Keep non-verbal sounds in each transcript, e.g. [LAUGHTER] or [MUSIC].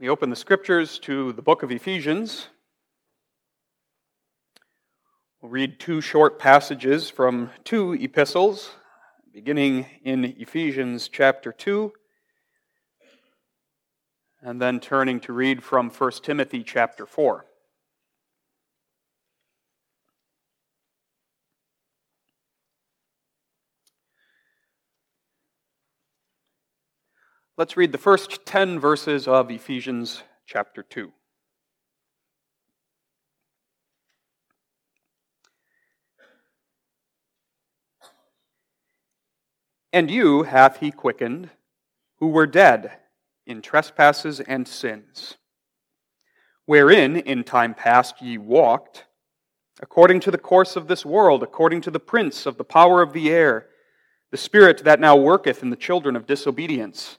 We open the scriptures to the book of Ephesians. We'll read two short passages from two epistles, beginning in Ephesians chapter 2, and then turning to read from 1 Timothy chapter 4. Let's read the first 10 verses of Ephesians chapter 2. And you hath he quickened, who were dead in trespasses and sins, wherein in time past ye walked, according to the course of this world, according to the prince of the power of the air, the spirit that now worketh in the children of disobedience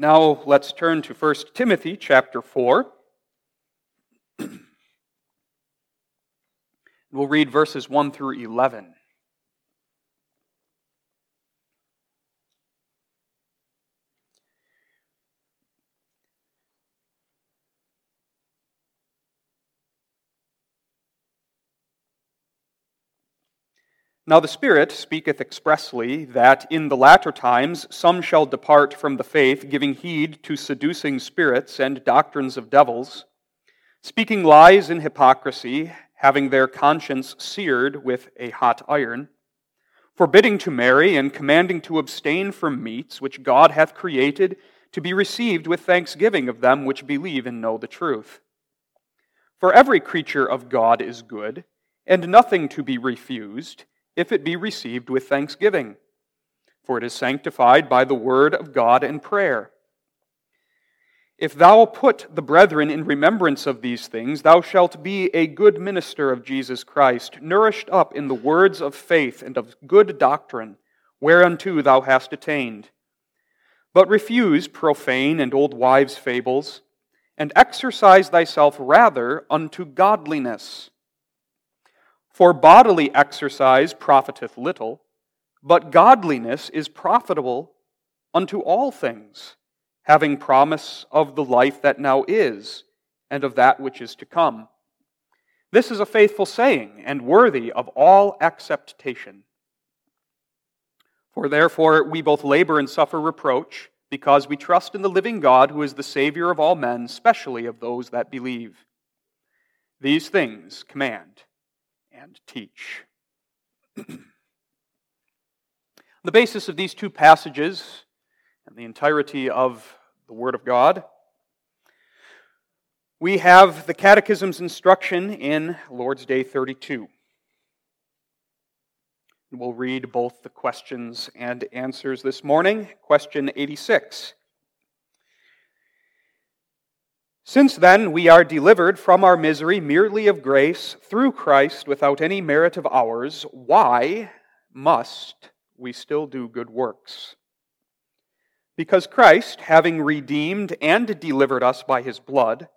Now let's turn to 1 Timothy chapter 4. [CLEARS THROAT] we'll read verses 1 through 11. Now the Spirit speaketh expressly that in the latter times some shall depart from the faith, giving heed to seducing spirits and doctrines of devils, speaking lies in hypocrisy, having their conscience seared with a hot iron, forbidding to marry, and commanding to abstain from meats which God hath created to be received with thanksgiving of them which believe and know the truth. For every creature of God is good, and nothing to be refused if it be received with thanksgiving, for it is sanctified by the word of God and prayer. If thou put the brethren in remembrance of these things, thou shalt be a good minister of Jesus Christ, nourished up in the words of faith and of good doctrine, whereunto thou hast attained. But refuse profane and old wives' fables, and exercise thyself rather unto godliness. For bodily exercise profiteth little, but godliness is profitable unto all things, having promise of the life that now is, and of that which is to come. This is a faithful saying, and worthy of all acceptation. For therefore we both labor and suffer reproach, because we trust in the living God, who is the Savior of all men, specially of those that believe. These things command and teach. [CLEARS THROAT] the basis of these two passages and the entirety of the Word of God, we have the Catechism's instruction in Lord's Day 32. We'll read both the questions and answers this morning. Question 86 since then we are delivered from our misery merely of grace through Christ without any merit of ours, why must we still do good works? Because Christ, having redeemed and delivered us by his blood,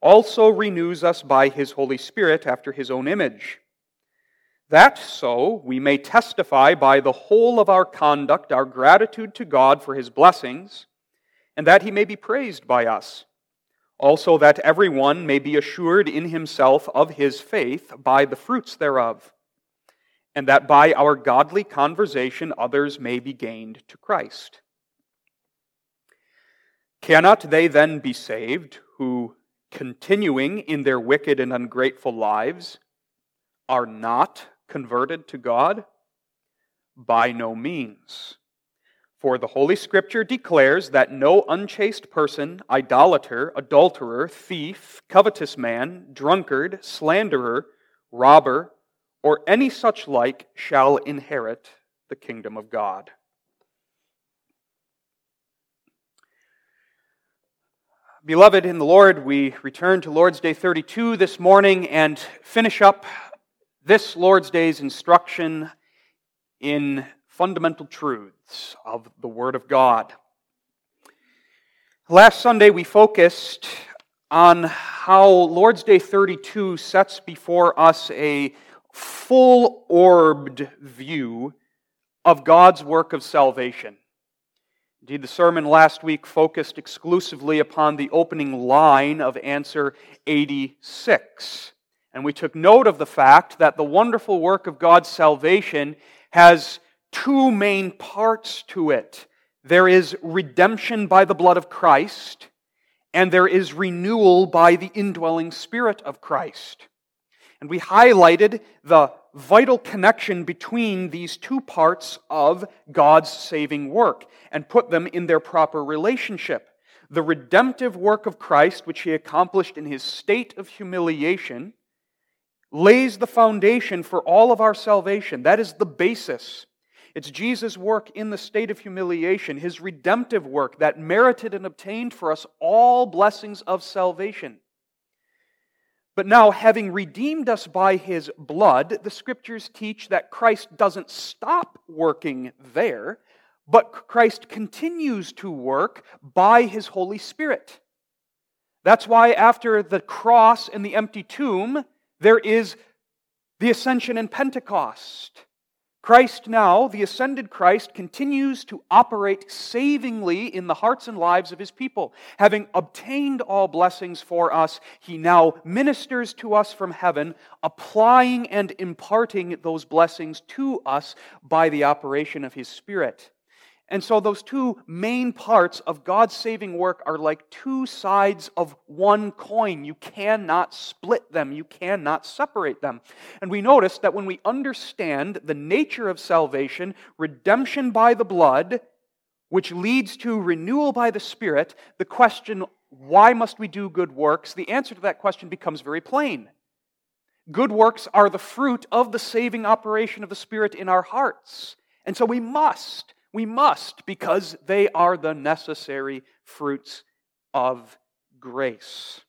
also renews us by his Holy Spirit after his own image. That so we may testify by the whole of our conduct our gratitude to God for his blessings, and that he may be praised by us also that everyone may be assured in himself of his faith by the fruits thereof, and that by our godly conversation others may be gained to Christ. Cannot they then be saved who, continuing in their wicked and ungrateful lives, are not converted to God? By no means. For the Holy Scripture declares that no unchaste person, idolater, adulterer, thief, covetous man, drunkard, slanderer, robber, or any such like shall inherit the kingdom of God. Beloved in the Lord, we return to Lord's Day 32 this morning and finish up this Lord's Day's instruction in fundamental truths of the Word of God. Last Sunday, we focused on how Lord's Day 32 sets before us a full orbed view of God's work of salvation. Indeed, the sermon last week focused exclusively upon the opening line of answer 86. And we took note of the fact that the wonderful work of God's salvation has two main parts to it there is redemption by the blood of Christ, and there is renewal by the indwelling Spirit of Christ. And we highlighted the vital connection between these two parts of God's saving work and put them in their proper relationship. The redemptive work of Christ, which he accomplished in his state of humiliation, lays the foundation for all of our salvation. That is the basis it's Jesus' work in the state of humiliation, his redemptive work that merited and obtained for us all blessings of salvation. But now, having redeemed us by his blood, the scriptures teach that Christ doesn't stop working there, but Christ continues to work by his Holy Spirit. That's why, after the cross and the empty tomb, there is the ascension and Pentecost. Christ now, the ascended Christ, continues to operate savingly in the hearts and lives of his people. Having obtained all blessings for us, he now ministers to us from heaven, applying and imparting those blessings to us by the operation of his Spirit. And so, those two main parts of God's saving work are like two sides of one coin. You cannot split them, you cannot separate them. And we notice that when we understand the nature of salvation, redemption by the blood, which leads to renewal by the Spirit, the question, why must we do good works? The answer to that question becomes very plain. Good works are the fruit of the saving operation of the Spirit in our hearts. And so we must we must, because they are the necessary fruits of grace.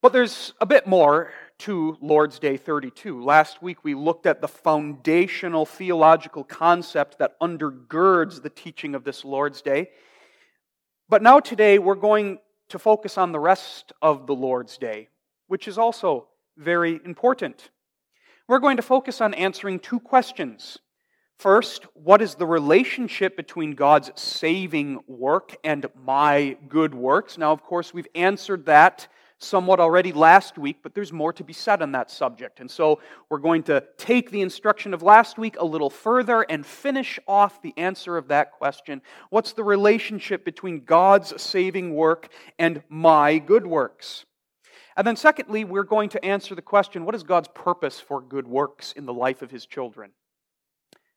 But there's a bit more to Lord's Day 32. Last week we looked at the foundational theological concept that undergirds the teaching of this Lord's Day. But now today we're going to focus on the rest of the Lord's Day, which is also very important. We're going to focus on answering two questions First, what is the relationship between God's saving work and my good works? Now, of course, we've answered that somewhat already last week, but there's more to be said on that subject. And so we're going to take the instruction of last week a little further and finish off the answer of that question. What's the relationship between God's saving work and my good works? And then, secondly, we're going to answer the question what is God's purpose for good works in the life of his children?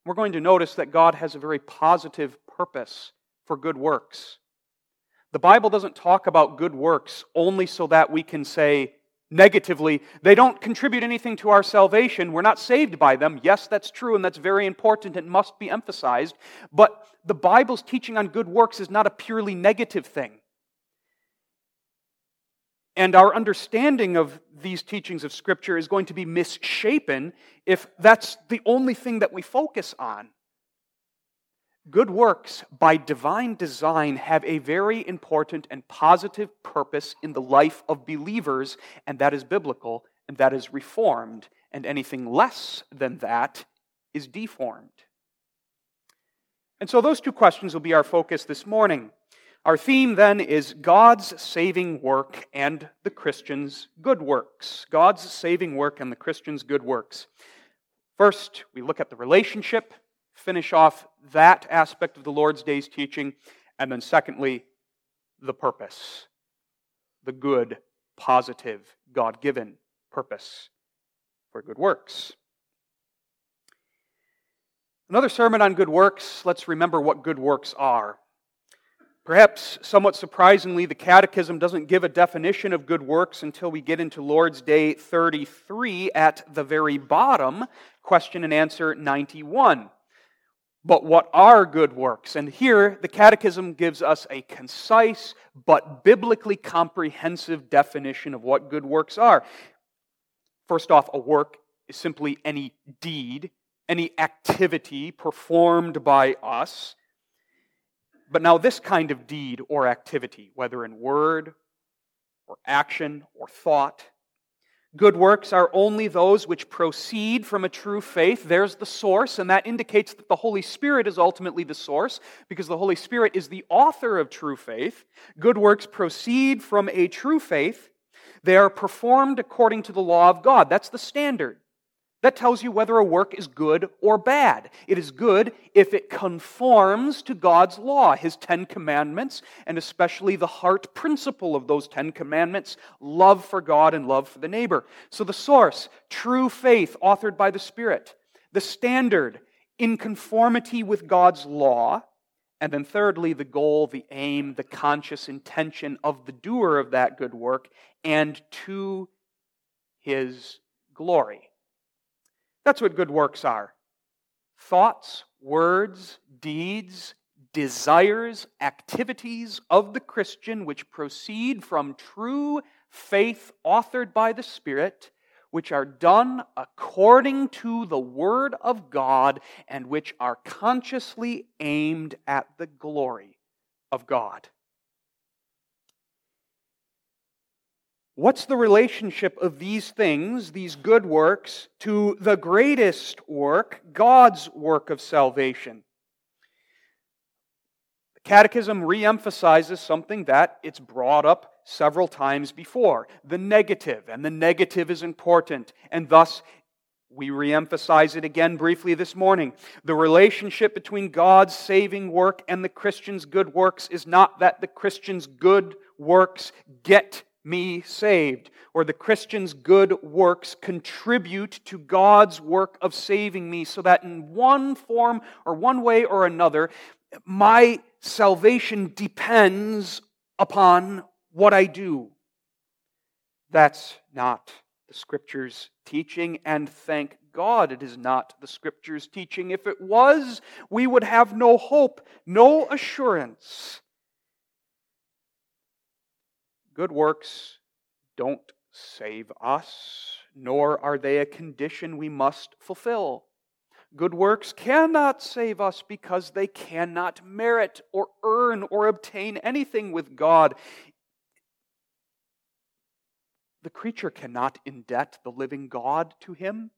We're going to notice that God has a very positive purpose for good works. The Bible doesn't talk about good works only so that we can say negatively, they don't contribute anything to our salvation. We're not saved by them. Yes, that's true, and that's very important and must be emphasized. But the Bible's teaching on good works is not a purely negative thing. And our understanding of these teachings of Scripture is going to be misshapen if that's the only thing that we focus on. Good works, by divine design, have a very important and positive purpose in the life of believers, and that is biblical, and that is reformed, and anything less than that is deformed. And so, those two questions will be our focus this morning. Our theme then is God's saving work and the Christian's good works. God's saving work and the Christian's good works. First, we look at the relationship, finish off that aspect of the Lord's Day's teaching, And then, secondly, the purpose, the good, positive, God given purpose for good works. Another sermon on good works, let's remember what good works are. Perhaps somewhat surprisingly, the Catechism doesn't give a definition of good works until we get into Lord's Day 33 at the very bottom, question and answer 91. But what are good works? And here, the Catechism gives us a concise but biblically comprehensive definition of what good works are. First off, a work is simply any deed, any activity performed by us. But now, this kind of deed or activity, whether in word or action or thought, Good works are only those which proceed from a true faith. There's the source, and that indicates that the Holy Spirit is ultimately the source, because the Holy Spirit is the author of true faith. Good works proceed from a true faith. They are performed according to the law of God. That's the standard. That tells you whether a work is good or bad. It is good if it conforms to God's law, His Ten Commandments, and especially the heart principle of those Ten Commandments love for God and love for the neighbor. So the source, true faith, authored by the Spirit. The standard, in conformity with God's law. And then, thirdly, the goal, the aim, the conscious intention of the doer of that good work, and to His glory. That's what good works are thoughts, words, deeds, desires, activities of the Christian which proceed from true faith authored by the Spirit, which are done according to the Word of God and which are consciously aimed at the glory of God. What's the relationship of these things, these good works, to the greatest work, God's work of salvation? The Catechism reemphasizes something that it's brought up several times before the negative, and the negative is important, and thus we reemphasize it again briefly this morning. The relationship between God's saving work and the Christian's good works is not that the Christian's good works get me saved, or the Christian's good works contribute to God's work of saving me, so that in one form or one way or another, my salvation depends upon what I do. That's not the Scripture's teaching, and thank God it is not the Scripture's teaching. If it was, we would have no hope, no assurance Good works don't save us, nor are they a condition we must fulfill. Good works cannot save us because they cannot merit or earn or obtain anything with God. The creature cannot indebt the living God to him.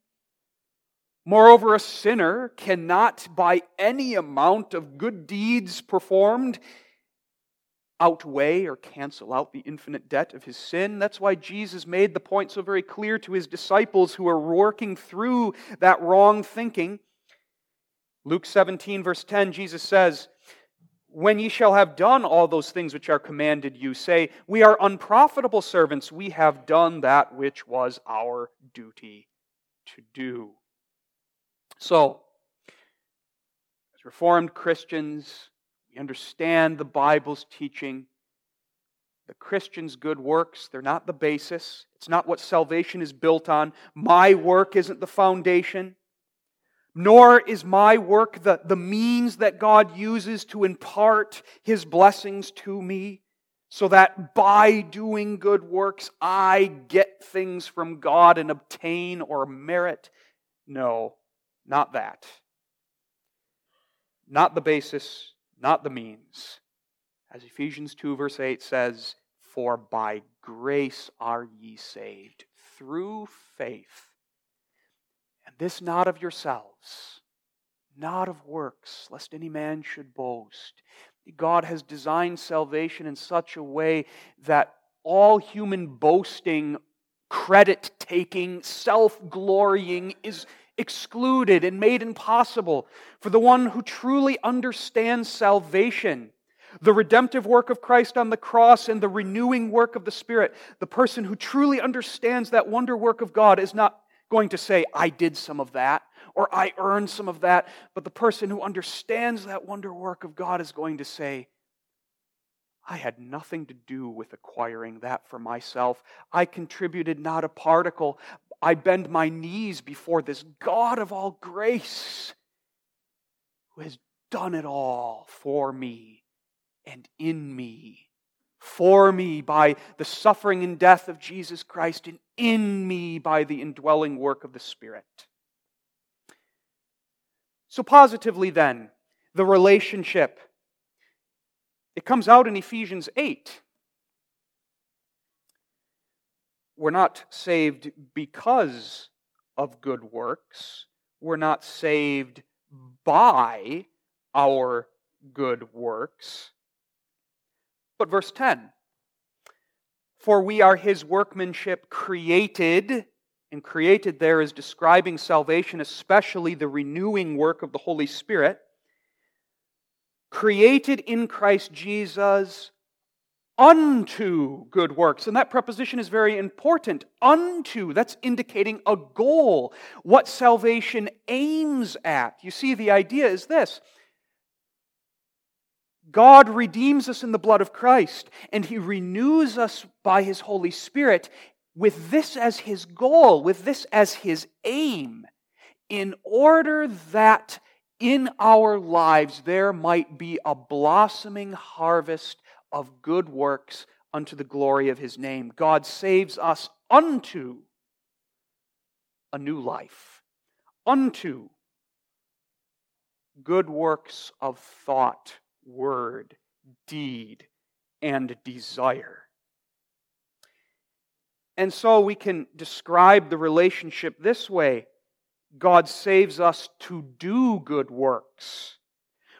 Moreover, a sinner cannot, by any amount of good deeds performed, outweigh or cancel out the infinite debt of his sin. That's why Jesus made the point so very clear to his disciples who are working through that wrong thinking. Luke 17, verse 10, Jesus says, When ye shall have done all those things which are commanded you, say, We are unprofitable servants, we have done that which was our duty to do. So, as Reformed Christians, we understand the Bible's teaching. The Christian's good works, they're not the basis. It's not what salvation is built on. My work isn't the foundation. Nor is my work the, the means that God uses to impart his blessings to me, so that by doing good works I get things from God and obtain or merit. No, not that. Not the basis, not the means. As Ephesians 2, verse 8 says, For by grace are ye saved, through faith. And this not of yourselves, not of works, lest any man should boast. God has designed salvation in such a way that all human boasting, credit taking, self glorying is excluded and made impossible for the one who truly understands salvation, the redemptive work of Christ on the cross and the renewing work of the Spirit, the person who truly understands that wonder work of God is not going to say, I did some of that or I earned some of that. But the person who understands that wonder work of God is going to say, I had nothing to do with acquiring that for myself. I contributed not a particle. I bend my knees before this God of all grace who has done it all for me and in me. For me by the suffering and death of Jesus Christ, and in me by the indwelling work of the Spirit. So, positively, then, the relationship. It comes out in Ephesians 8. We're not saved because of good works. We're not saved by our good works. But verse 10 For we are his workmanship created, and created there is describing salvation, especially the renewing work of the Holy Spirit, created in Christ Jesus unto good works. And that preposition is very important. Unto, that's indicating a goal, what salvation aims at. You see, the idea is this God redeems us in the blood of Christ, and He renews us by His Holy Spirit with this as His goal, with this as His aim, in order that in our lives there might be a blossoming harvest of good works unto the glory of his name. God saves us unto a new life, unto good works of thought, word, deed, and desire. And so we can describe the relationship this way God saves us to do good works.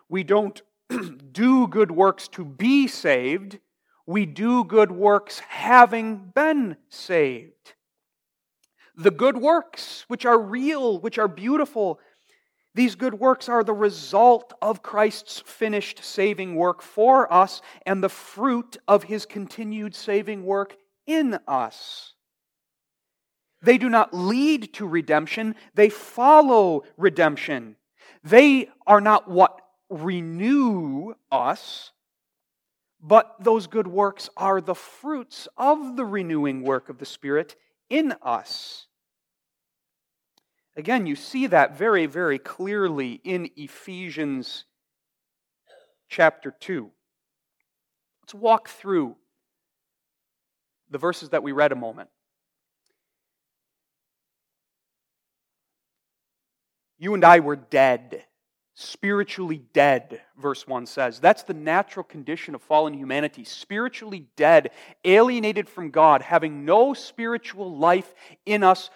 We don't [CLEARS THROAT] do good works to be saved, we do good works having been saved. The good works, which are real, which are beautiful, these good works are the result of Christ's finished saving work for us and the fruit of his continued saving work in us. They do not lead to redemption, they follow redemption. They are not what renew us, but those good works are the fruits of the renewing work of the Spirit in us. Again, you see that very, very clearly in Ephesians chapter 2. Let's walk through the verses that we read a moment. You and I were dead spiritually dead, verse 1 says. That's the natural condition of fallen humanity. Spiritually dead, alienated from God, having no spiritual life in us,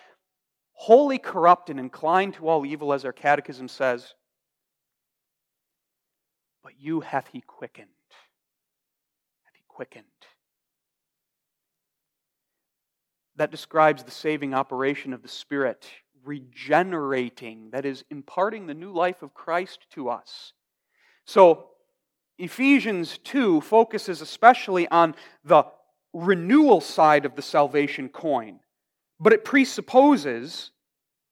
wholly corrupt and inclined to all evil, as our catechism says. But you hath he quickened. Hath he quickened. That describes the saving operation of the Spirit regenerating, that is, imparting the new life of Christ to us. So, Ephesians 2 focuses especially on the renewal side of the salvation coin, but it presupposes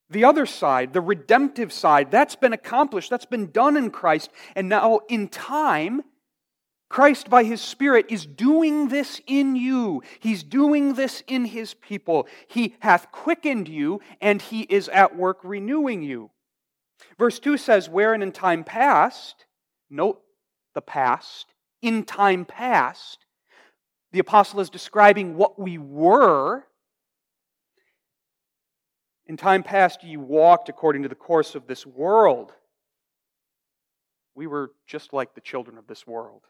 the other side, the redemptive side. That's been accomplished, that's been done in Christ, and now in time, Christ, by His Spirit, is doing this in you. He's doing this in His people. He hath quickened you, and He is at work renewing you. Verse 2 says, Wherein in time past, note the past, in time past, the apostle is describing what we were. In time past, ye walked according to the course of this world. We were just like the children of this world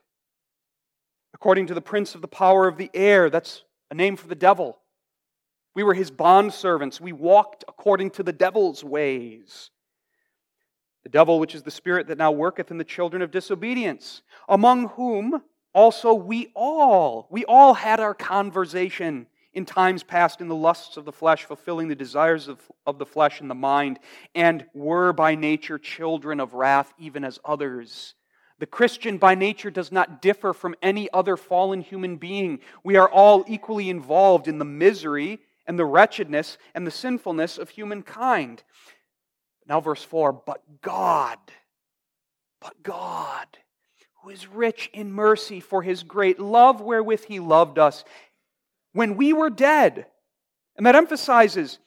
according to the prince of the power of the air. That's a name for the devil. We were his bondservants. We walked according to the devil's ways. The devil, which is the spirit that now worketh in the children of disobedience, among whom also we all, we all had our conversation in times past in the lusts of the flesh, fulfilling the desires of, of the flesh and the mind, and were by nature children of wrath, even as others. The Christian by nature does not differ from any other fallen human being. We are all equally involved in the misery and the wretchedness and the sinfulness of humankind. Now, verse 4 But God, but God, who is rich in mercy for his great love wherewith he loved us, when we were dead, and that emphasizes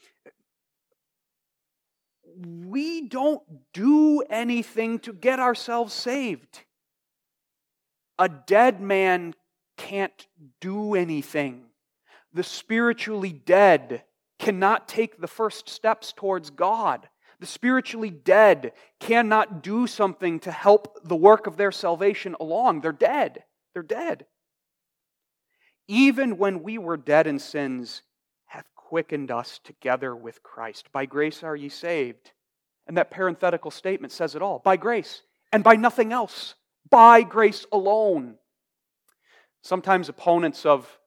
we don't do anything to get ourselves saved. A dead man can't do anything. The spiritually dead cannot take the first steps towards God. The spiritually dead cannot do something to help the work of their salvation along. They're dead. They're dead. Even when we were dead in sins, quickened us together with Christ. By grace are ye saved. And that parenthetical statement says it all by grace and by nothing else, by grace alone. Sometimes opponents of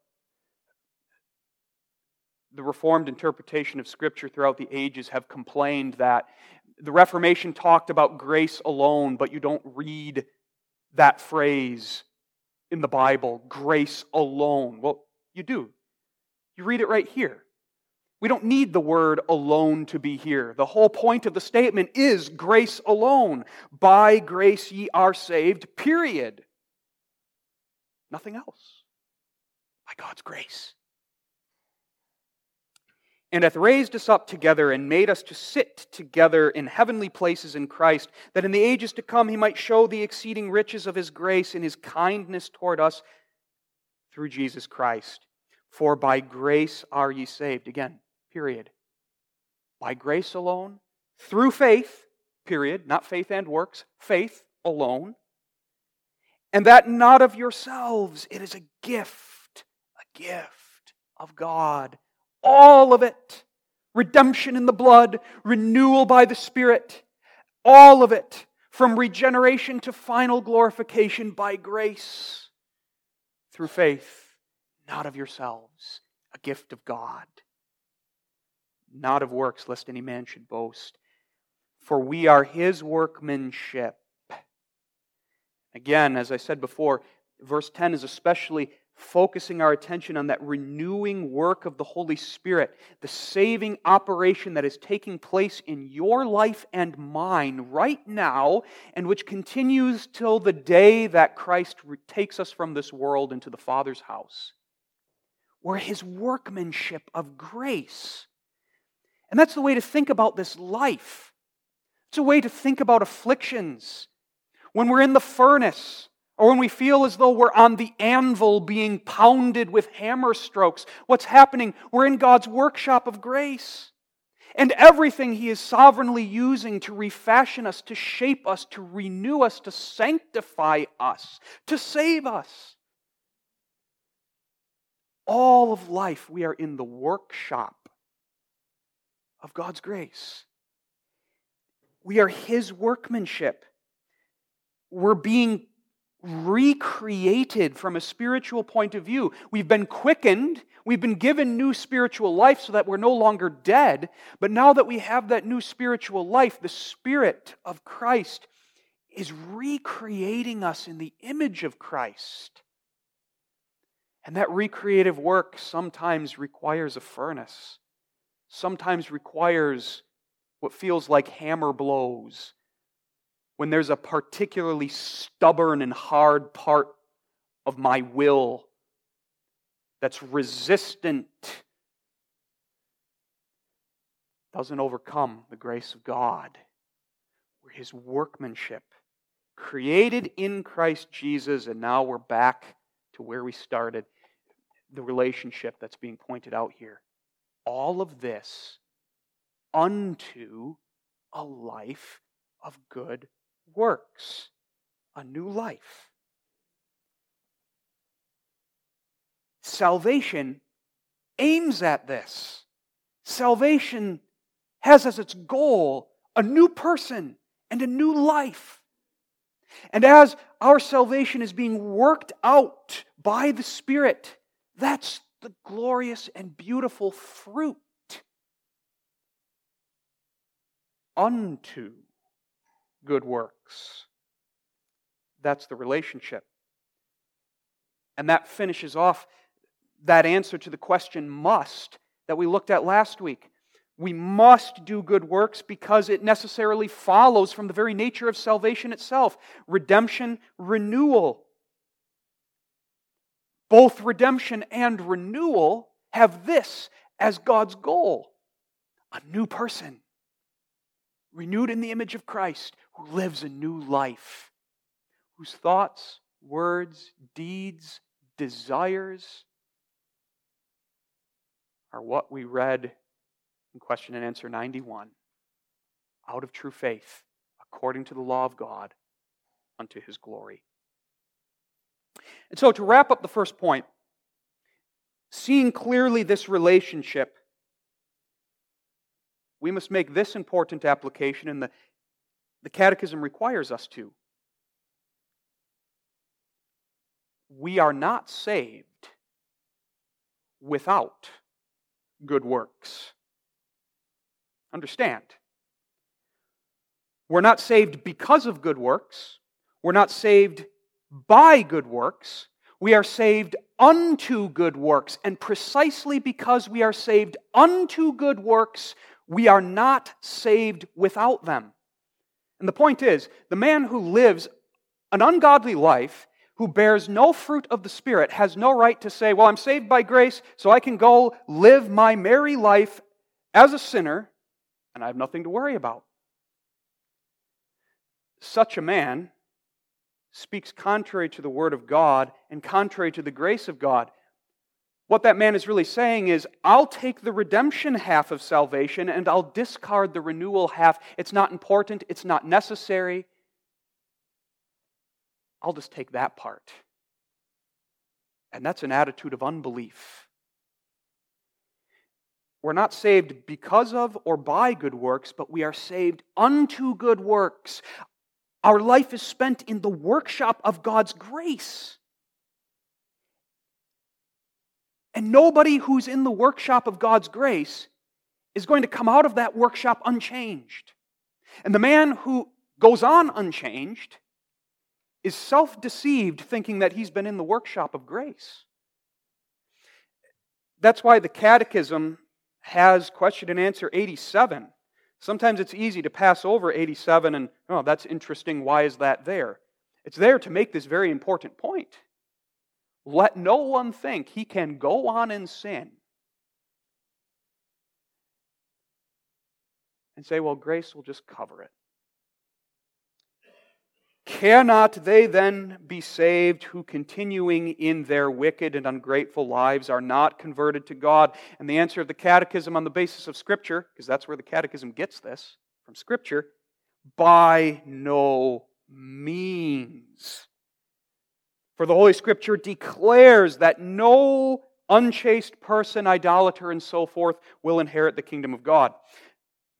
the Reformed interpretation of Scripture throughout the ages have complained that the Reformation talked about grace alone, but you don't read that phrase in the Bible, grace alone. Well, you do. You read it right here. We don't need the word alone to be here. The whole point of the statement is grace alone. By grace ye are saved, period. Nothing else. By God's grace. And hath raised us up together and made us to sit together in heavenly places in Christ, that in the ages to come he might show the exceeding riches of his grace and his kindness toward us through Jesus Christ. For by grace are ye saved. Again, period. By grace alone, through faith, period, not faith and works, faith alone. And that not of yourselves, it is a gift, a gift of God. All of it. Redemption in the blood, renewal by the Spirit, all of it, from regeneration to final glorification by grace, through faith, not of yourselves, a gift of God not of works, lest any man should boast. For we are his workmanship. Again, as I said before, verse 10 is especially focusing our attention on that renewing work of the Holy Spirit, the saving operation that is taking place in your life and mine right now, and which continues till the day that Christ takes us from this world into the Father's house. We're his workmanship of grace and that's the way to think about this life. It's a way to think about afflictions. When we're in the furnace, or when we feel as though we're on the anvil being pounded with hammer strokes, what's happening? We're in God's workshop of grace. And everything He is sovereignly using to refashion us, to shape us, to renew us, to sanctify us, to save us. All of life, we are in the workshop of God's grace. We are His workmanship. We're being recreated from a spiritual point of view. We've been quickened. We've been given new spiritual life so that we're no longer dead. But now that we have that new spiritual life, the Spirit of Christ is recreating us in the image of Christ. And that recreative work sometimes requires a furnace sometimes requires what feels like hammer blows when there's a particularly stubborn and hard part of my will that's resistant doesn't overcome the grace of God. We're His workmanship, created in Christ Jesus, and now we're back to where we started the relationship that's being pointed out here all of this unto a life of good works, a new life. Salvation aims at this. Salvation has as its goal a new person and a new life. And as our salvation is being worked out by the Spirit, that's the glorious and beautiful fruit unto good works. That's the relationship. And that finishes off that answer to the question must that we looked at last week. We must do good works because it necessarily follows from the very nature of salvation itself redemption, renewal. Both redemption and renewal have this as God's goal a new person, renewed in the image of Christ, who lives a new life, whose thoughts, words, deeds, desires are what we read in question and answer 91 out of true faith, according to the law of God, unto his glory. And so, to wrap up the first point, seeing clearly this relationship, we must make this important application, and the, the Catechism requires us to. We are not saved without good works. Understand. We're not saved because of good works. We're not saved by good works. We are saved unto good works. And precisely because we are saved unto good works, we are not saved without them. And the point is the man who lives an ungodly life, who bears no fruit of the Spirit, has no right to say, Well, I'm saved by grace, so I can go live my merry life as a sinner, and I have nothing to worry about. Such a man speaks contrary to the Word of God and contrary to the grace of God. What that man is really saying is, I'll take the redemption half of salvation and I'll discard the renewal half. It's not important, it's not necessary. I'll just take that part. And that's an attitude of unbelief. We're not saved because of or by good works, but we are saved unto good works. Our life is spent in the workshop of God's grace. And nobody who's in the workshop of God's grace is going to come out of that workshop unchanged. And the man who goes on unchanged is self deceived, thinking that he's been in the workshop of grace. That's why the Catechism has question and answer 87 Sometimes it's easy to pass over 87 and, oh, that's interesting. Why is that there? It's there to make this very important point. Let no one think he can go on in sin and say, well, grace will just cover it. Cannot they then be saved who, continuing in their wicked and ungrateful lives, are not converted to God? And the answer of the Catechism on the basis of Scripture, because that's where the Catechism gets this from Scripture, by no means. For the Holy Scripture declares that no unchaste person, idolater, and so forth will inherit the kingdom of God.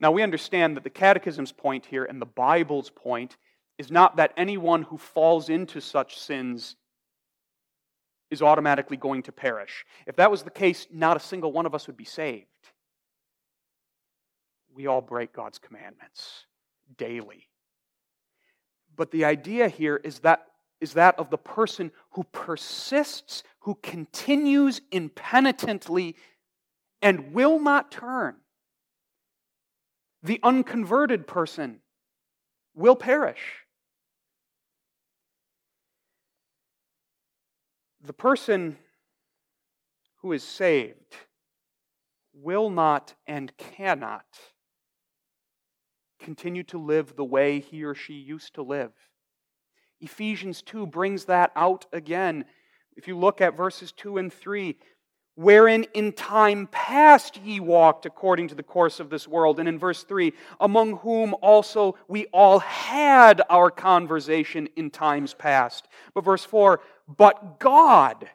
Now, we understand that the Catechism's point here and the Bible's point is not that anyone who falls into such sins is automatically going to perish. If that was the case, not a single one of us would be saved. We all break God's commandments daily. But the idea here is that is that of the person who persists, who continues impenitently and will not turn. The unconverted person will perish. The person who is saved will not and cannot continue to live the way he or she used to live. Ephesians 2 brings that out again. If you look at verses 2 and 3, wherein in time past ye walked according to the course of this world. And in verse 3, among whom also we all had our conversation in times past. But verse 4, but God,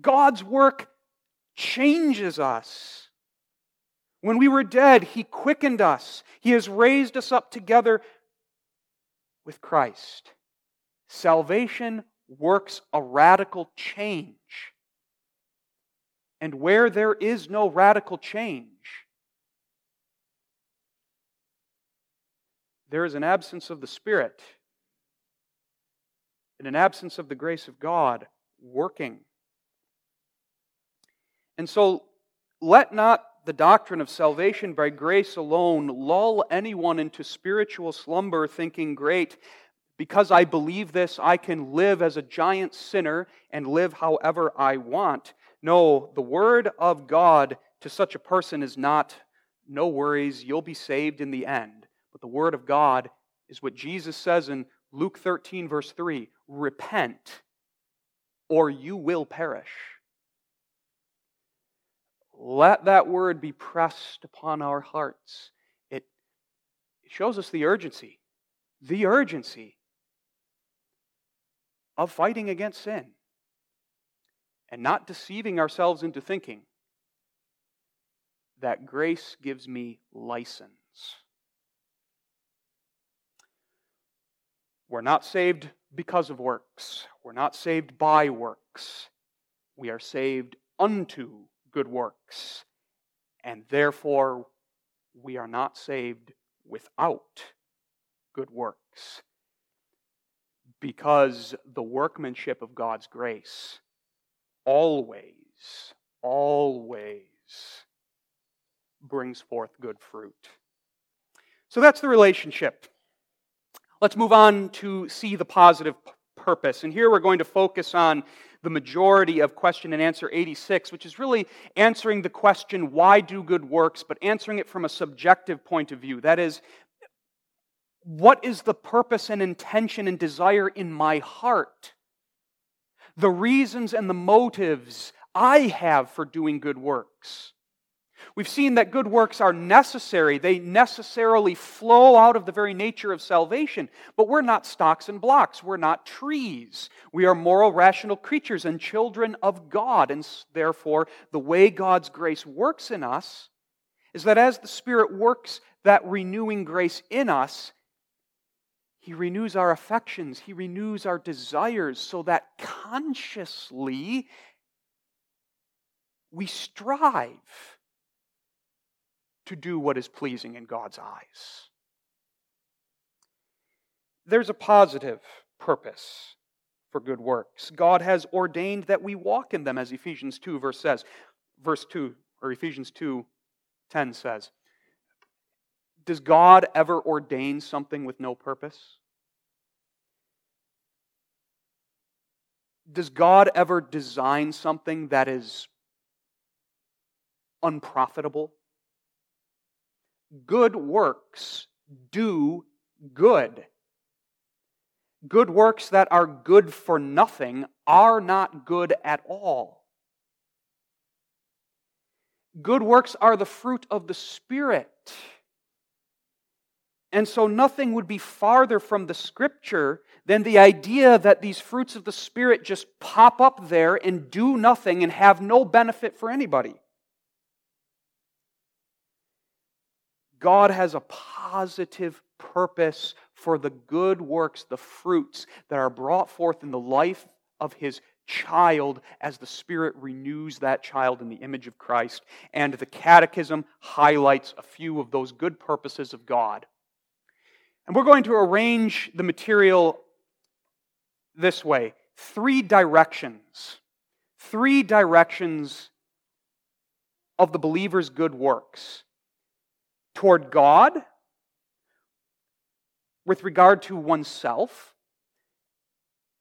God's work changes us. When we were dead, He quickened us. He has raised us up together with Christ. Salvation works a radical change and where there is no radical change, there is an absence of the Spirit. And an absence of the grace of God working. And so, let not the doctrine of salvation by grace alone lull anyone into spiritual slumber, thinking, Great, because I believe this, I can live as a giant sinner and live however I want. No, the Word of God to such a person is not, no worries, you'll be saved in the end. But the Word of God is what Jesus says in Luke 13, verse 3 repent, or you will perish. Let that word be pressed upon our hearts. It, shows us the urgency, the urgency of fighting against sin and not deceiving ourselves into thinking that grace gives me license. We're not saved because of works. We're not saved by works. We are saved unto good works. And therefore, we are not saved without good works. Because the workmanship of God's grace always, always brings forth good fruit. So that's the relationship. Let's move on to see the positive purpose. And here we're going to focus on the majority of question and answer 86, which is really answering the question, why do good works, but answering it from a subjective point of view. That is, what is the purpose and intention and desire in my heart? The reasons and the motives I have for doing good works. We've seen that good works are necessary. They necessarily flow out of the very nature of salvation. But we're not stocks and blocks. We're not trees. We are moral, rational creatures and children of God. And therefore, the way God's grace works in us is that as the Spirit works that renewing grace in us, He renews our affections, He renews our desires so that consciously we strive to do what is pleasing in God's eyes. There's a positive purpose for good works. God has ordained that we walk in them, as Ephesians 2 verse says. Verse 2, or Ephesians 2 10 says. Does God ever ordain something with no purpose? Does God ever design something that is unprofitable? Good works do good. Good works that are good for nothing are not good at all. Good works are the fruit of the Spirit. And so nothing would be farther from the Scripture than the idea that these fruits of the Spirit just pop up there and do nothing and have no benefit for anybody. God has a positive purpose for the good works, the fruits that are brought forth in the life of his child as the Spirit renews that child in the image of Christ. And the Catechism highlights a few of those good purposes of God. And we're going to arrange the material this way three directions. Three directions of the believer's good works toward God, with regard to oneself,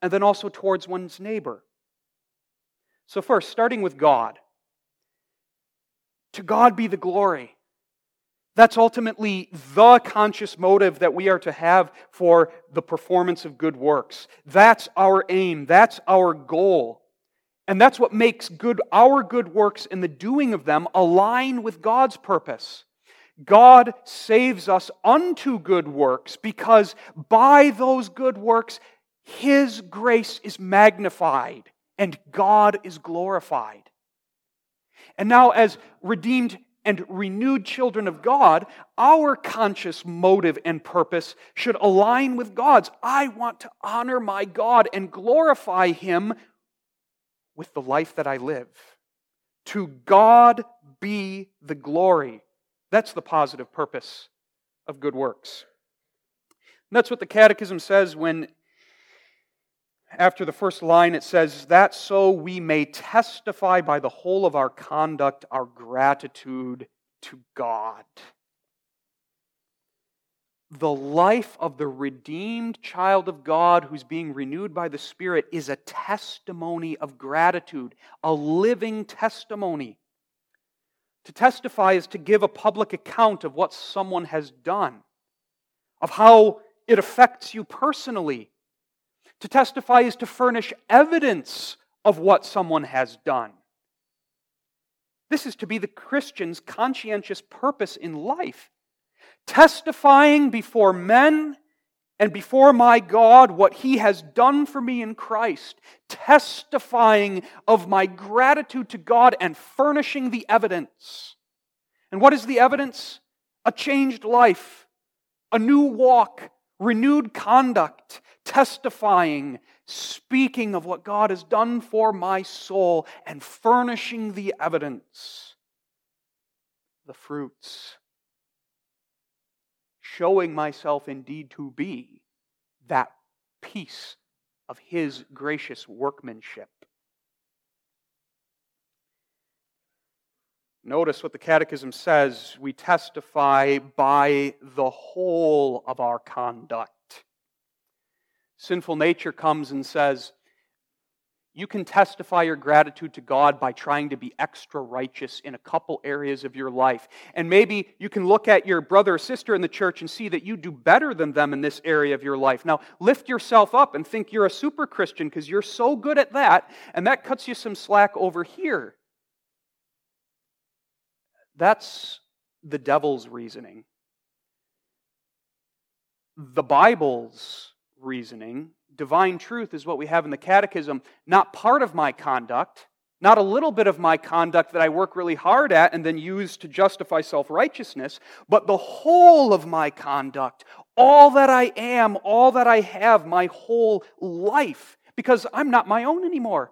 and then also towards one's neighbor. So, first, starting with God. To God be the glory. That's ultimately the conscious motive that we are to have for the performance of good works. That's our aim. That's our goal. And that's what makes good our good works and the doing of them align with God's purpose. God saves us unto good works because by those good works, His grace is magnified and God is glorified. And now, as redeemed and renewed children of God, our conscious motive and purpose should align with God's. I want to honor my God and glorify Him with the life that I live. To God be the glory that's the positive purpose of good works. And that's what the Catechism says when after the first line, it says, That so we may testify by the whole of our conduct our gratitude to God. The life of the redeemed child of God who's being renewed by the Spirit is a testimony of gratitude, a living testimony. To testify is to give a public account of what someone has done, of how it affects you personally to testify is to furnish evidence of what someone has done. This is to be the Christian's conscientious purpose in life. Testifying before men and before my God what He has done for me in Christ. Testifying of my gratitude to God and furnishing the evidence. And what is the evidence? A changed life, a new walk, renewed conduct, testifying, speaking of what God has done for my soul, and furnishing the evidence, the fruits, showing myself indeed to be that piece of His gracious workmanship. Notice what the Catechism says we testify by the whole of our conduct sinful nature comes and says, you can testify your gratitude to God by trying to be extra righteous in a couple areas of your life. And maybe you can look at your brother or sister in the church and see that you do better than them in this area of your life. Now, lift yourself up and think you're a super Christian because you're so good at that, and that cuts you some slack over here. That's the devil's reasoning. The Bible's reasoning. Divine truth is what we have in the Catechism, not part of my conduct, not a little bit of my conduct that I work really hard at and then use to justify self righteousness, but the whole of my conduct, all that I am, all that I have, my whole life, because I'm not my own anymore.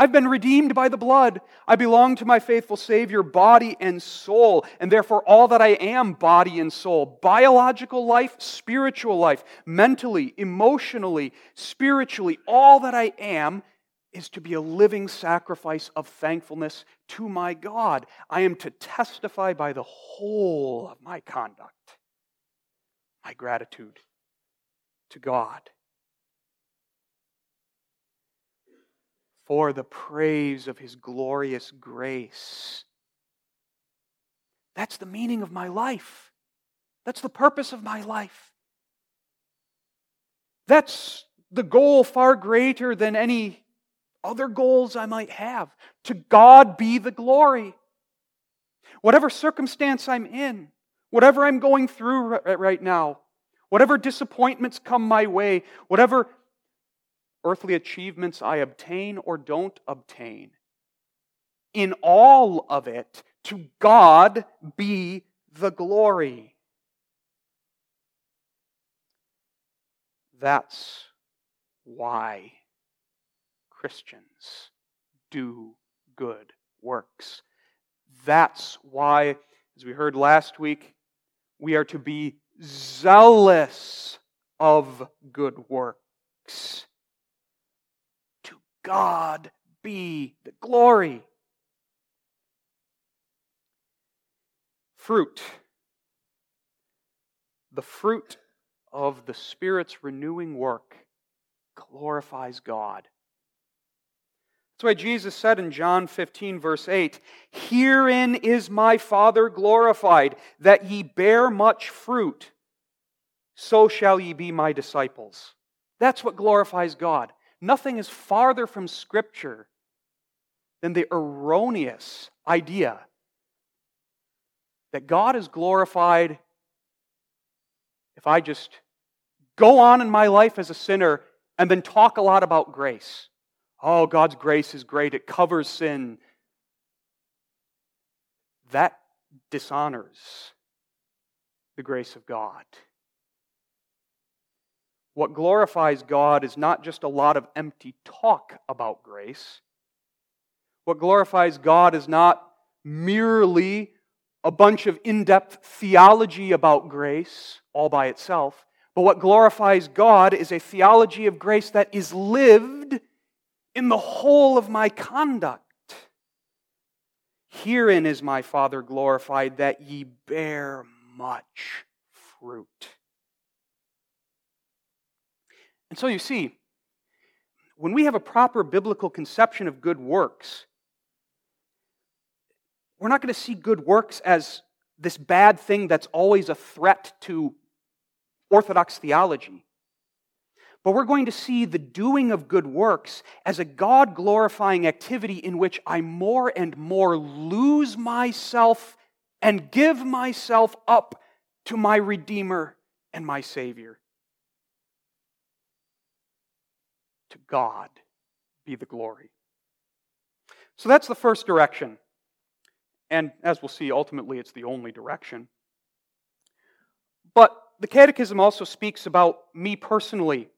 I've been redeemed by the blood. I belong to my faithful Savior, body and soul, and therefore all that I am, body and soul. Biological life, spiritual life, mentally, emotionally, spiritually, all that I am is to be a living sacrifice of thankfulness to my God. I am to testify by the whole of my conduct, my gratitude to God. For the praise of his glorious grace. That's the meaning of my life. That's the purpose of my life. That's the goal far greater than any other goals I might have. To God be the glory. Whatever circumstance I'm in, whatever I'm going through right now, whatever disappointments come my way, whatever earthly achievements I obtain or don't obtain. In all of it, to God be the glory. That's why Christians do good works. That's why, as we heard last week, we are to be zealous of good works. God be the glory. Fruit. The fruit of the Spirit's renewing work glorifies God. That's why Jesus said in John 15, verse 8, Herein is my Father glorified, that ye bear much fruit, so shall ye be my disciples. That's what glorifies God. Nothing is farther from Scripture than the erroneous idea that God is glorified if I just go on in my life as a sinner and then talk a lot about grace. Oh, God's grace is great, it covers sin. That dishonors the grace of God. What glorifies God is not just a lot of empty talk about grace. What glorifies God is not merely a bunch of in depth theology about grace all by itself. But what glorifies God is a theology of grace that is lived in the whole of my conduct. Herein is my Father glorified, that ye bear much fruit. And so you see, when we have a proper biblical conception of good works, we're not going to see good works as this bad thing that's always a threat to Orthodox theology. But we're going to see the doing of good works as a God glorifying activity in which I more and more lose myself and give myself up to my Redeemer and my Savior. To God be the glory. So that's the first direction. And as we'll see, ultimately it's the only direction. But the Catechism also speaks about me personally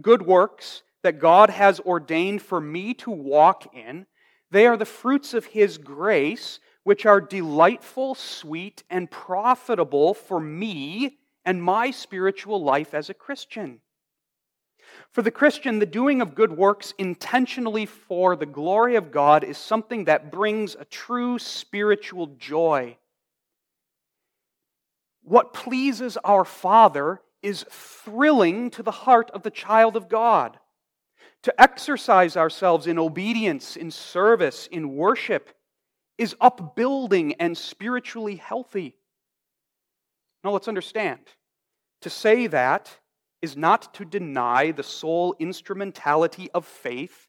good works that God has ordained for me to walk in. They are the fruits of His grace, which are delightful, sweet, and profitable for me and my spiritual life as a Christian. For the Christian, the doing of good works intentionally for the glory of God is something that brings a true spiritual joy. What pleases our Father is thrilling to the heart of the child of God. To exercise ourselves in obedience, in service, in worship is upbuilding and spiritually healthy. Now let's understand. To say that is not to deny the sole instrumentality of faith.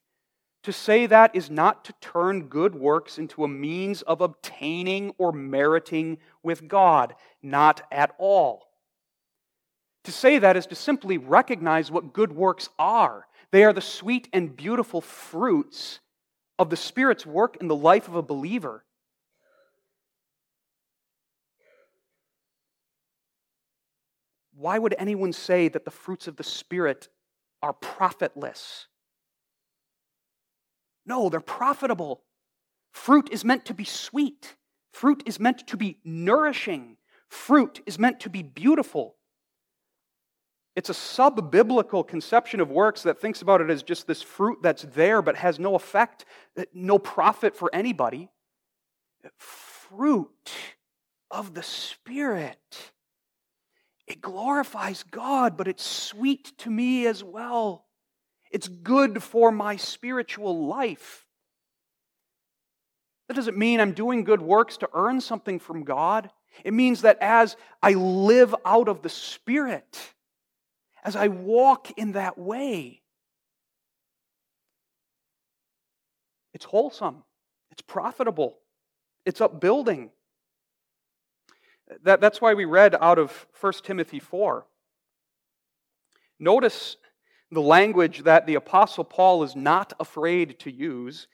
To say that is not to turn good works into a means of obtaining or meriting with God. Not at all. To say that is to simply recognize what good works are. They are the sweet and beautiful fruits of the Spirit's work in the life of a believer. Why would anyone say that the fruits of the Spirit are profitless? No, they're profitable. Fruit is meant to be sweet. Fruit is meant to be nourishing. Fruit is meant to be beautiful. It's a sub biblical conception of works that thinks about it as just this fruit that's there but has no effect, no profit for anybody. Fruit of the Spirit. It glorifies God, but it's sweet to me as well. It's good for my spiritual life. That doesn't mean I'm doing good works to earn something from God. It means that as I live out of the Spirit, as I walk in that way. It's wholesome, it's profitable, it's upbuilding. That, that's why we read out of 1 Timothy 4. Notice the language that the Apostle Paul is not afraid to use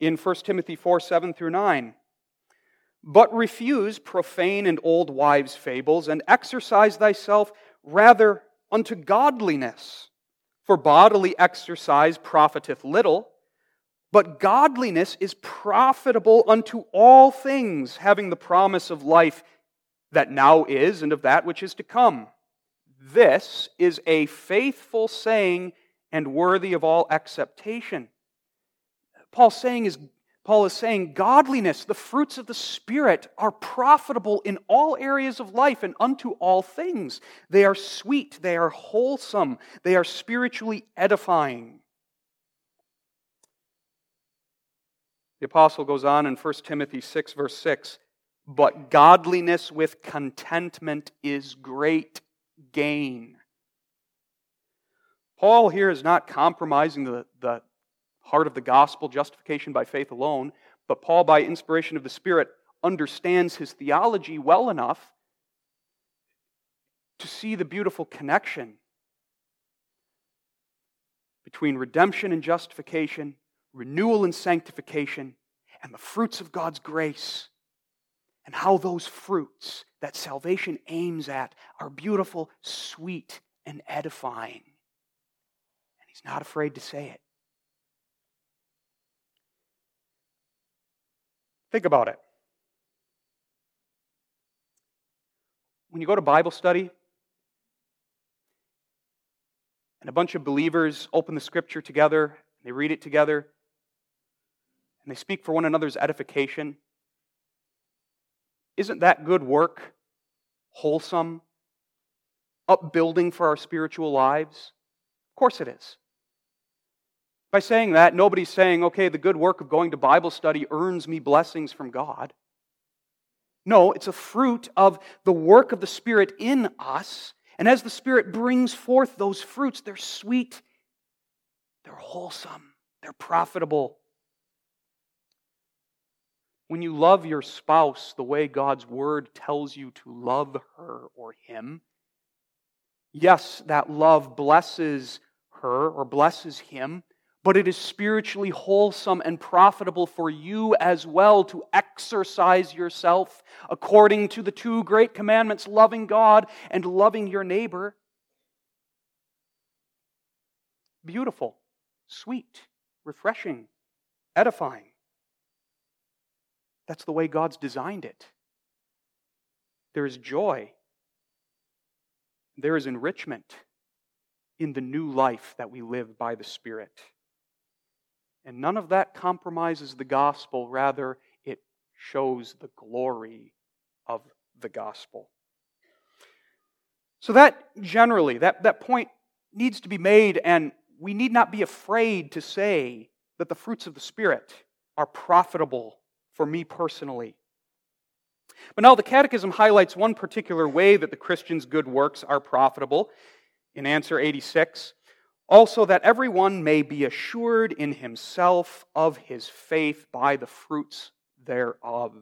in 1 Timothy 4 7 through 9. But refuse profane and old wives' fables, and exercise thyself rather unto godliness. For bodily exercise profiteth little, but godliness is profitable unto all things, having the promise of life that now is and of that which is to come. This is a faithful saying and worthy of all acceptation. Paul's saying is Paul is saying godliness, the fruits of the Spirit, are profitable in all areas of life and unto all things. They are sweet, they are wholesome, they are spiritually edifying. The apostle goes on in 1 Timothy 6, verse 6 But godliness with contentment is great gain. Paul here is not compromising the, the heart of the gospel, justification by faith alone, but Paul, by inspiration of the Spirit, understands his theology well enough to see the beautiful connection between redemption and justification, renewal and sanctification, and the fruits of God's grace, and how those fruits that salvation aims at are beautiful, sweet, and edifying. And he's not afraid to say it. Think about it. When you go to Bible study, and a bunch of believers open the scripture together, they read it together, and they speak for one another's edification. Isn't that good work wholesome, upbuilding for our spiritual lives? Of course it is. By saying that, nobody's saying, okay, the good work of going to Bible study earns me blessings from God. No, it's a fruit of the work of the Spirit in us. And as the Spirit brings forth those fruits, they're sweet, they're wholesome, they're profitable. When you love your spouse the way God's Word tells you to love her or him, yes, that love blesses her or blesses him, but it is spiritually wholesome and profitable for you as well to exercise yourself according to the two great commandments loving God and loving your neighbor. Beautiful, sweet, refreshing, edifying. That's the way God's designed it. There is joy, there is enrichment in the new life that we live by the Spirit. And none of that compromises the gospel, rather, it shows the glory of the gospel. So, that generally, that, that point needs to be made, and we need not be afraid to say that the fruits of the Spirit are profitable for me personally. But now the Catechism highlights one particular way that the Christian's good works are profitable. In answer 86, also that everyone may be assured in himself of his faith by the fruits thereof.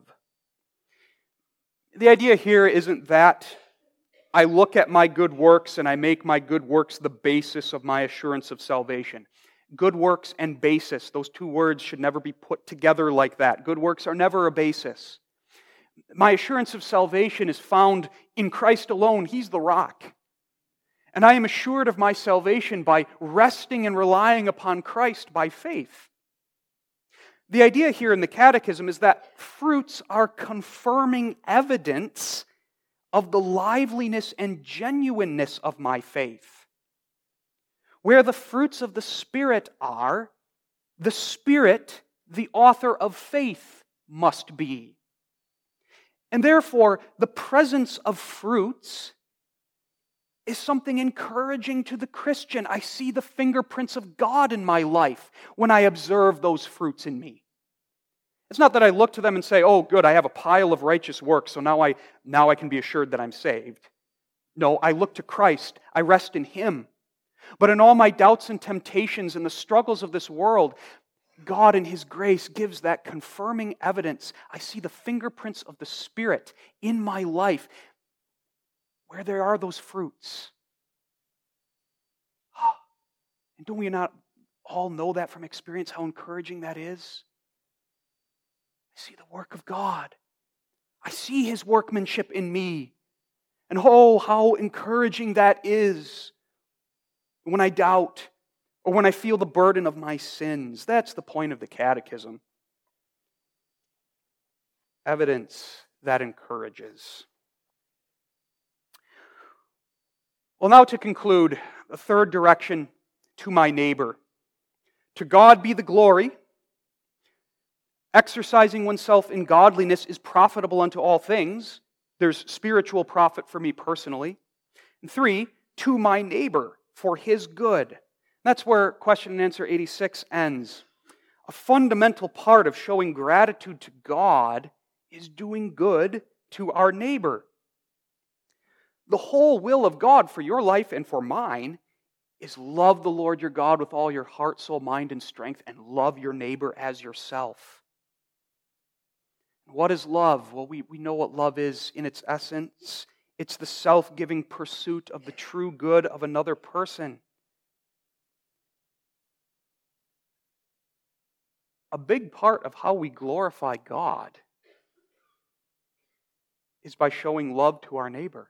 The idea here isn't that I look at my good works and I make my good works the basis of my assurance of salvation. Good works and basis, those two words should never be put together like that. Good works are never a basis. My assurance of salvation is found in Christ alone. He's the rock. And I am assured of my salvation by resting and relying upon Christ by faith. The idea here in the Catechism is that fruits are confirming evidence of the liveliness and genuineness of my faith. Where the fruits of the Spirit are, the Spirit, the author of faith, must be. And therefore, the presence of fruits is something encouraging to the Christian. I see the fingerprints of God in my life when I observe those fruits in me. It's not that I look to them and say, "Oh, good, I have a pile of righteous works, so now I now I can be assured that I'm saved." No, I look to Christ. I rest in him. But in all my doubts and temptations and the struggles of this world, God, in His grace, gives that confirming evidence. I see the fingerprints of the Spirit in my life where there are those fruits. [GASPS] And don't we not all know that from experience, how encouraging that is? I see the work of God. I see His workmanship in me. And oh, how encouraging that is when I doubt, or when I feel the burden of my sins. That's the point of the catechism. Evidence that encourages. Well, now to conclude, the third direction to my neighbor. To God be the glory. Exercising oneself in godliness is profitable unto all things. There's spiritual profit for me personally. And three, to my neighbor for his good. That's where question and answer 86 ends. A fundamental part of showing gratitude to God is doing good to our neighbor. The whole will of God for your life and for mine is love the Lord your God with all your heart, soul, mind, and strength, and love your neighbor as yourself. What is love? Well, we, we know what love is in its essence. It's the self giving pursuit of the true good of another person. A big part of how we glorify God is by showing love to our neighbor.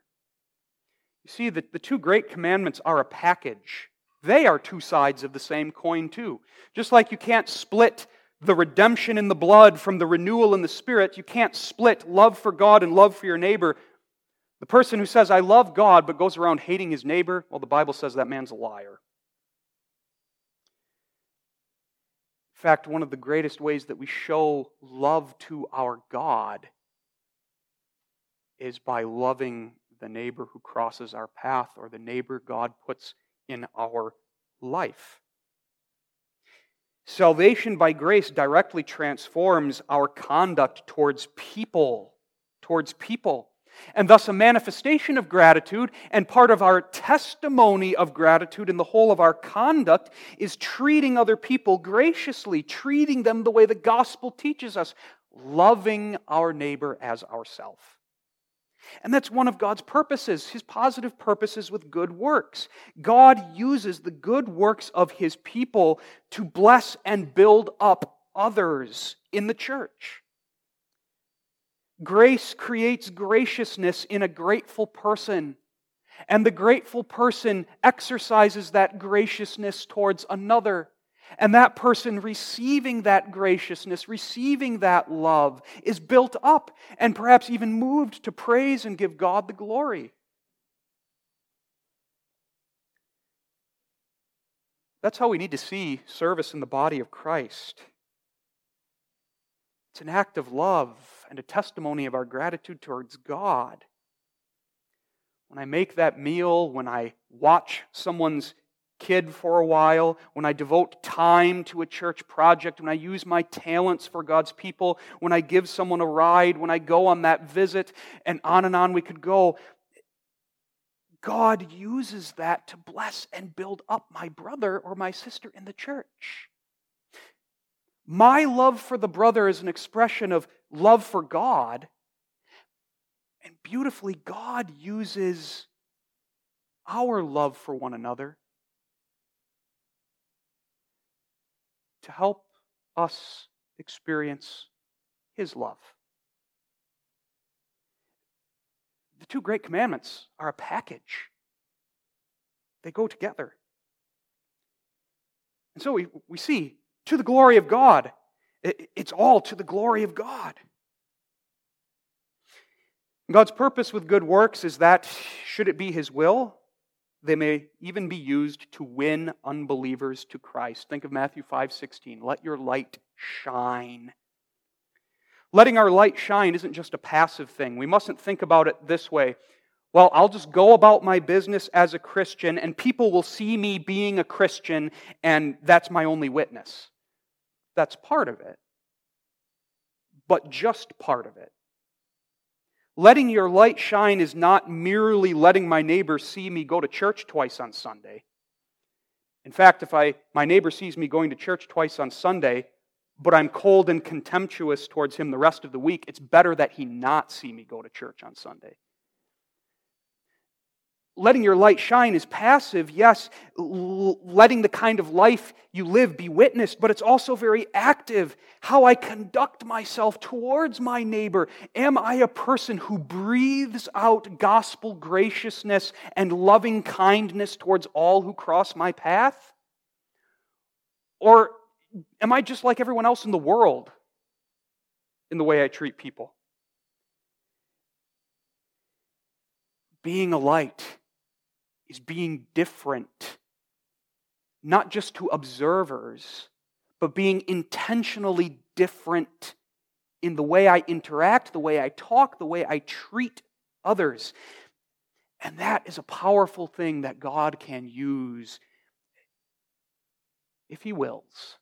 You see, the, the two great commandments are a package. They are two sides of the same coin, too. Just like you can't split the redemption in the blood from the renewal in the spirit, you can't split love for God and love for your neighbor the person who says, I love God, but goes around hating his neighbor, well, the Bible says that man's a liar. In fact, one of the greatest ways that we show love to our God is by loving the neighbor who crosses our path or the neighbor God puts in our life. Salvation by grace directly transforms our conduct towards people, towards people. And thus, a manifestation of gratitude and part of our testimony of gratitude in the whole of our conduct is treating other people graciously, treating them the way the gospel teaches us, loving our neighbor as ourself. And that's one of God's purposes, his positive purposes with good works. God uses the good works of his people to bless and build up others in the church. Grace creates graciousness in a grateful person, and the grateful person exercises that graciousness towards another. And that person receiving that graciousness, receiving that love, is built up and perhaps even moved to praise and give God the glory. That's how we need to see service in the body of Christ. It's an act of love and a testimony of our gratitude towards God. When I make that meal, when I watch someone's kid for a while, when I devote time to a church project, when I use my talents for God's people, when I give someone a ride, when I go on that visit, and on and on we could go. God uses that to bless and build up my brother or my sister in the church. My love for the brother is an expression of love for God. And beautifully, God uses our love for one another to help us experience His love. The two great commandments are a package, they go together. And so we, we see to the glory of God. It's all to the glory of God. God's purpose with good works is that, should it be His will, they may even be used to win unbelievers to Christ. Think of Matthew 5:16. Let your light shine. Letting our light shine isn't just a passive thing. We mustn't think about it this way. Well, I'll just go about my business as a Christian and people will see me being a Christian and that's my only witness. That's part of it. But just part of it. Letting your light shine is not merely letting my neighbor see me go to church twice on Sunday. In fact, if I, my neighbor sees me going to church twice on Sunday, but I'm cold and contemptuous towards him the rest of the week, it's better that he not see me go to church on Sunday letting your light shine is passive, yes, letting the kind of life you live be witnessed, but it's also very active. How I conduct myself towards my neighbor. Am I a person who breathes out gospel graciousness and loving kindness towards all who cross my path? Or am I just like everyone else in the world in the way I treat people? Being a light is being different, not just to observers, but being intentionally different in the way I interact, the way I talk, the way I treat others. And that is a powerful thing that God can use, if He wills,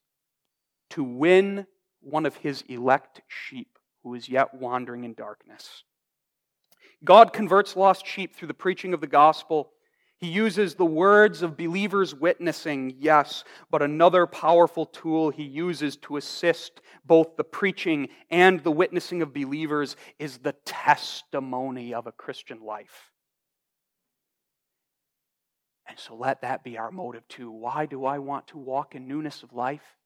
to win one of His elect sheep who is yet wandering in darkness. God converts lost sheep through the preaching of the gospel he uses the words of believers witnessing, yes, but another powerful tool he uses to assist both the preaching and the witnessing of believers is the testimony of a Christian life. And so let that be our motive too. Why do I want to walk in newness of life?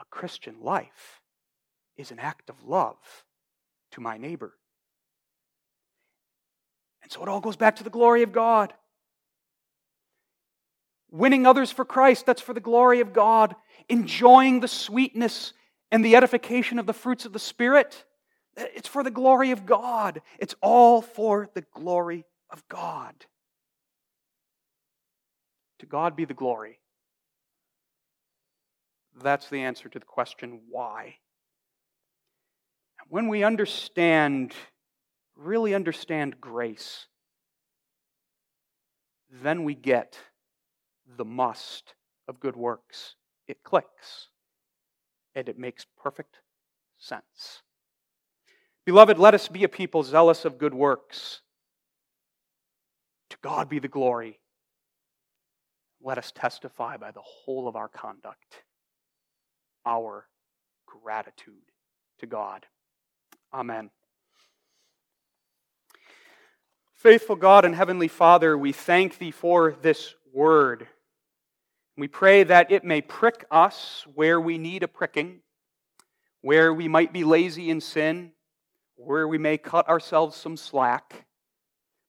A Christian life is an act of love to my neighbor. And so it all goes back to the glory of God. Winning others for Christ, that's for the glory of God. Enjoying the sweetness and the edification of the fruits of the Spirit, it's for the glory of God. It's all for the glory of God. To God be the glory That's the answer to the question, why? When we understand, really understand grace, then we get the must of good works. It clicks and it makes perfect sense. Beloved, let us be a people zealous of good works. To God be the glory. Let us testify by the whole of our conduct our gratitude to God. Amen. Faithful God and Heavenly Father, we thank Thee for this word. We pray that it may prick us where we need a pricking, where we might be lazy in sin, where we may cut ourselves some slack.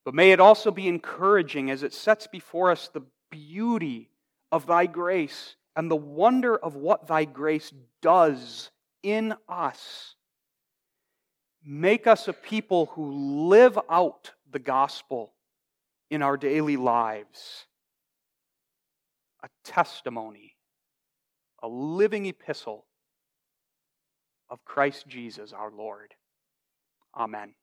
But may it also be encouraging as it sets before us the beauty of thy grace and the wonder of what thy grace does in us. Make us a people who live out the gospel in our daily lives. A testimony, a living epistle of Christ Jesus our Lord. Amen.